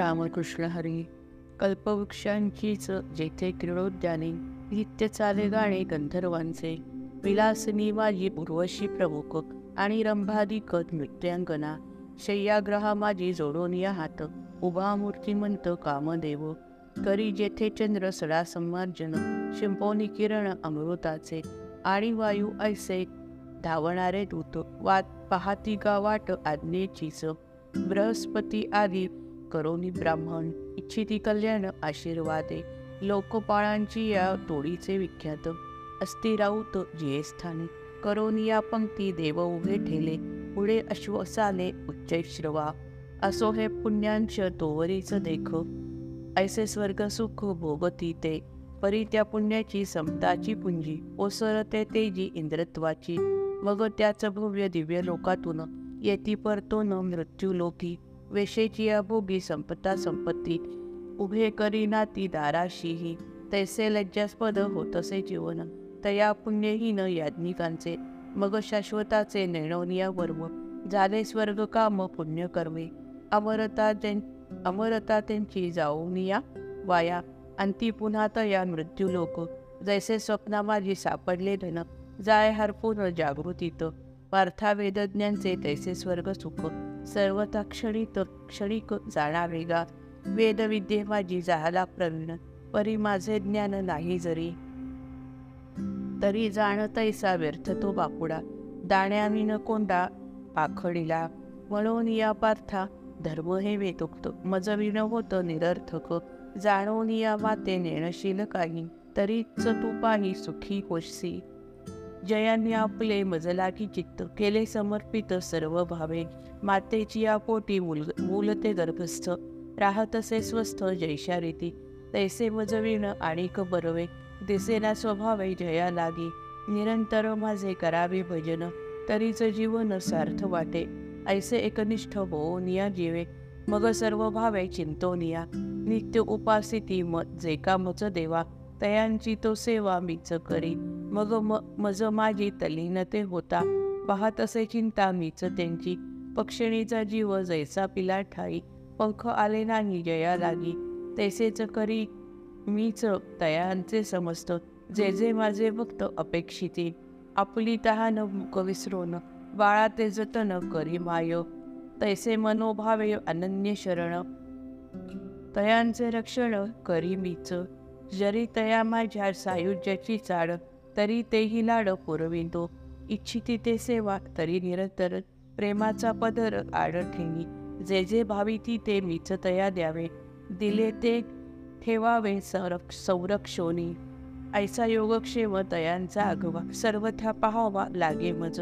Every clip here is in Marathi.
रामकृष्ण हरी कल्पवृक्षांचीच जेथे क्रीडोद्याने नित्य चाले गाणे गंधर्वांचे विलासनी माझी उर्वशी प्रमुख आणि रंभादिक नृत्यांगना शय्याग्रहा माझी जोडून या हात उभा मूर्तिमंत कामदेव करी जेथे चंद्र सडा संमार्जन शिंपोनी किरण अमृताचे आणि वायू ऐसे धावणारे दूत वाट पाहती गावाट आज्ञेचीच बृहस्पती आदी करोनी ब्राह्मण इच्छिती कल्याण आशीर्वादे. लोकपाळांची या तोडीचे विख्यात अस्ति राऊत जिये स्थानी करोनी या पंक्ती देव उभे ठेले पुढे अश्वसाने उच्चैश्रवा असो हे पुण्यांश तोवरीच देख. ऐसे स्वर्ग सुख भोगती ते. परी त्या पुण्याची समताची पुंजी. ओसरते तेजी इंद्रत्वाची. मग त्याच भव्य दिव्य लोकातून येती परतोन मृत्यू लोकी वेशेची भोगी संपता संपत्ती. उभे करीना ती दाराशीही. तैसे लज्जास्पद होतसे जीवन. तया पुण्यहीन याज्ञिकांचे मग शाश्वताचे नेणवनिया वर्व. झाले स्वर्ग काम पुण्य कर्मे. अमरता जन अमरता त्यांची जाऊनिया वाया. अंती पुन्हा तया मृत्यू लोक. जैसे स्वप्ना माझी सापडले धन जाय हरपून जागृतीत. पार्था वेदज्ञांचे तैसे स्वर्ग सुख. सर्वता क्षणी तो क्षणिक जाणावे गा वेदविद्ये माझी जाहला प्रवीण परी माझे ज्ञान नाही जरी. तरी जाणतैसा व्यर्थ तो बापुडा. दाण्याविन कोंडा पाखडीला. म्हणून या पार्था धर्म हे वेतोक्त मजविण होत निरर्थक. जाणून या वाते नेणशील काही. तरीच तू पाही सुखी कोशी जयांनी आपले मजलाकी चित्त केले समर्पित सर्व भावे. मातेची या पोटी मूल मूलते गर्भस्थ. राहतसे स्वस्थ जैशा रीती तैसे मजविण आणिक बरवे. दिसेना स्वभावे जया लागी. निरंतर माझे करावे भजन. तरीच जीवन सार्थ वाटे. ऐसे एकनिष्ठ निया जीवे. मग सर्व भावे चिंतोनिया नित्य उपासिती म जे कामच देवा. तयांची तो सेवा मीच करी. मग म मज माझी तलीनते होता. पाहत असे चिंता मीच त्यांची. पक्षिणीचा जीव जैसा पिला ठाई पंख आले नाही जया लागी. तैसेच करी मीच तयांचे समस्त. जे जे माझे भक्त अपेक्षिते आपली तहान मुख विसरून बाळा ते जतन करी माय. तैसे मनोभावे अनन्य शरण. तयांचे रक्षण करी मीच. जरी तया माझ्या सायुज्याची चाड तरी तेही लाड पुरवितो इच्छिती ते सेवा तरी निरंतर प्रेमाचा पदर आड ठेवी. जे जे भावी ती ते मीच तया द्यावे. दिले ते ठेवावे संरक्ष संरक्षोनी. ऐसा योगक्षेम तयांचा आगवा. सर्वथा पाहावा लागे मज.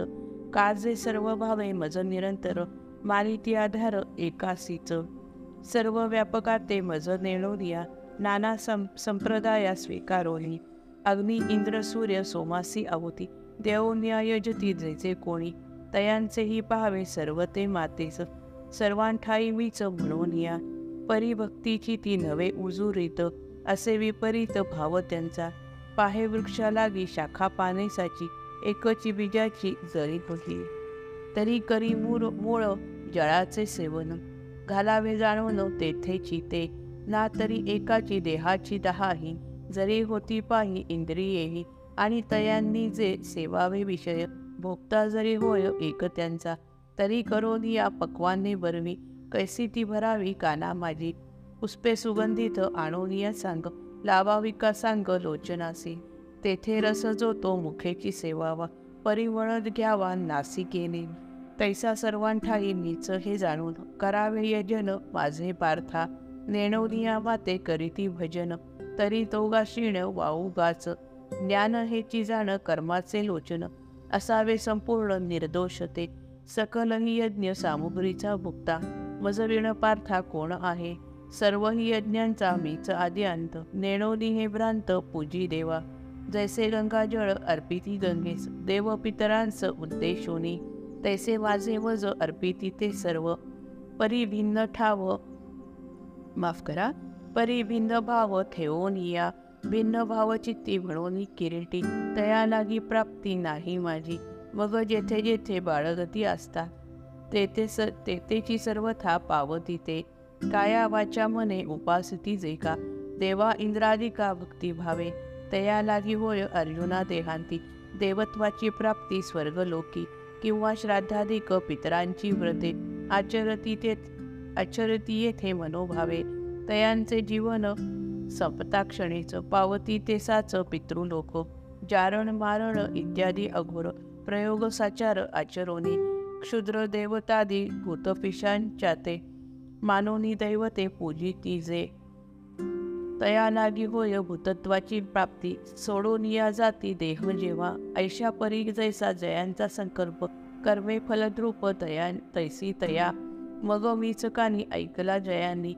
काजे सर्व भावे मज निरंतर. मालिती आधार एकासीच. सर्व व्यापका ते मज नेणोनिया. नाना सं संप्रदाया स्वीकारोनी अग्नि इंद्र सूर्य सोमासी अवती. देव जे जे कोणी. तयांचेही पाहावे सर्व ते मातेच सर्वांठाई मीच म्हणून या. परिभक्तीची ती नवे उजुरीत असे विपरीत भाव त्यांचा. पाहे वृक्षा लागी शाखा पानेसाची. एकची बीजाची जरी होती तरी करी मूळ मूळ जळाचे सेवन. घालावे जाणवण तेथेची ते. ना तरी एकाची देहाची दहाही. जरी होती पाही इंद्रियेही. आणि तयांनी जे सेवावे विषय. भोगता जरी होय एक त्यांचा तरी करून या पक्वाने बरवी कैसी ती भरावी काना माझी. पुष्पे सुगंधित आणोनिया सांग लावावी का सांग लोचनासी. तेथे रस जो तो मुखेची सेवावा परिवळत घ्यावा नासिकेने. तैसा सर्वांठाई मीच हे जाणून करावे यजन माझे पार्था. नेणवनिया माते करीती भजन तरी तोगा शिण वाऊ गाच ज्ञान हेची जाण कर्माचे लोचन असावे संपूर्ण निर्दोषते सकल ही यज्ञ सामुग्रीचा भुक्ता. मजविण पार्था कोण आहे? सर्व ही यज्ञांचा मीच आदी अंत. नेणोनी हे भ्रांत पूजी देवा. जैसे गंगाजळ अर्पिती गंगेस. देव पितरांस उद्देशोनी. तैसे वाजे वज अर्पिती ते सर्व. परी भिन्न ठाव. माफ करा. परी भिन्न भाव ठेवून या भिन्न भाव चित्ती म्हणून किरीटी तया लागी प्राप्ती नाही माझी. मग जेथे जेथे बाळगती असतात तेथे स तेथेची सर्वथा पावती ते. काया वाचा मने उपासती जे का देवा इंद्रादिका भक्ती भावे. तया लागी होय अर्जुना देहांती देवत्वाची प्राप्ती स्वर्गलोकी किंवा श्राद्धाधिक पितरांची व्रते. आचरती ते आचरती येथे मनोभावे. तयांचे जीवन संपता क्षणीचं पावती ते साच पितृलोक जारण मारण इत्यादी अघोर प्रयोग साचार आचरोनी क्षुद्र देवतादी भूतपिशांच्या ते मानोनी दैवते पूजी तिजे. तया लागी होय भूतत्वाची प्राप्ती सोडून या जाती देह जेव्हा ऐशा परी जैसा जयांचा संकल्प कर्मे फलद्रूप तया तैसी तया. मग मीच कानी ऐकला जयांनी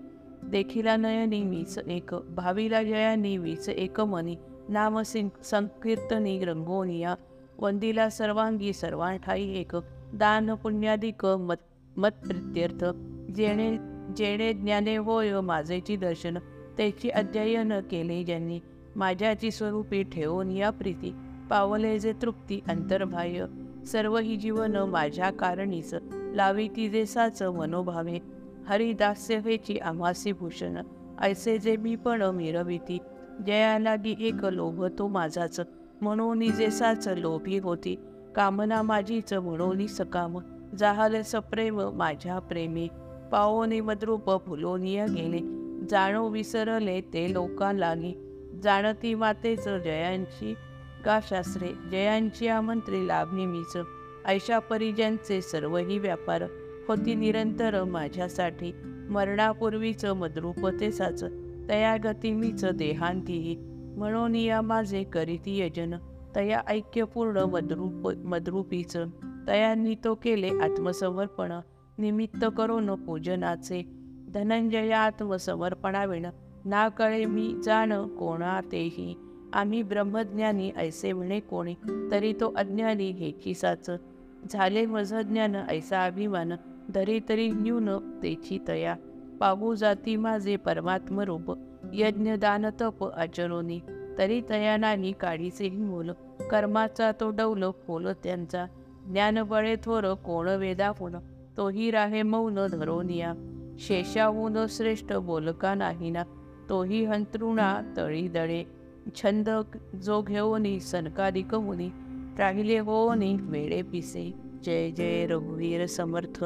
देखिला नयनी वीच एक भावीला जया नेहमीच एक मनी नाम संकीर्तनी रंगोनिया वंदिला सर्वांगी सर्वांठाई एक दान पुण्यादिक मत मत प्रत्यर्थ जेणे जेणे ज्ञाने होय माझेची दर्शन त्याची अध्ययन केले ज्यांनी माझ्याची स्वरूपी ठेवून या प्रीती पावले जे तृप्ती अंतर्बाह्य सर्व ही जीवन माझ्या कारणीच लावी ती जे साच मनोभावे हरिदास सेवेची आम्हासी भूषण. ऐसे जे मी पण मिरविती. जयाला लागी एक लोभ तो माझाच. म्हणून जेसाच लोभी होती. कामना माझीच म्हणून सकाम. जाहल सप्रेम माझ्या प्रेमी. पाओनी मद्रूप फुलोनिया गेले जाणो विसरले ते लोका लागी जाणती मातेच जयांची का शास्त्रे? जयांची आमंत्री लाभली मीच. ऐशा परिजनचे सर्वही व्यापार. होती निरंतर माझ्यासाठी. मरणापूर्वीचं मद्रूपते साच तया गती देहांतीही. म्हणून या माझे करीती यजन तया ऐक्यपूर्ण मद्रूप मद्रूपीच तयांनी तो केले आत्मसमर्पण. निमित्त करून पूजनाचे धनंजय आत्मसमर्पणाविण ना कळे मी जाण कोणा तेही आम्ही ब्रह्मज्ञानी ऐसे म्हणे कोणी तरी तो अज्ञानी हेची साच झाले मज ज्ञान ऐसा अभिमान धरी तरी न्यून तेची तया. पाहू जाती माझे परमात्म रूप. यज्ञ दान तप आचरोनी तरी तया नानी काढीचे मूल. कर्माचा तो डौल फोल त्यांचा. ज्ञान बळे थोर कोण वेदा कोण तोही राहे मौन धरोनिया. शेषाहून श्रेष्ठ बोलका नाही ना तोही हंतरुणा तळी दळे. छंद जो घेऊनी सनकादिक मुनी. राहिले होनी वेळे पिसे. जय जय रघुवीर समर्थ.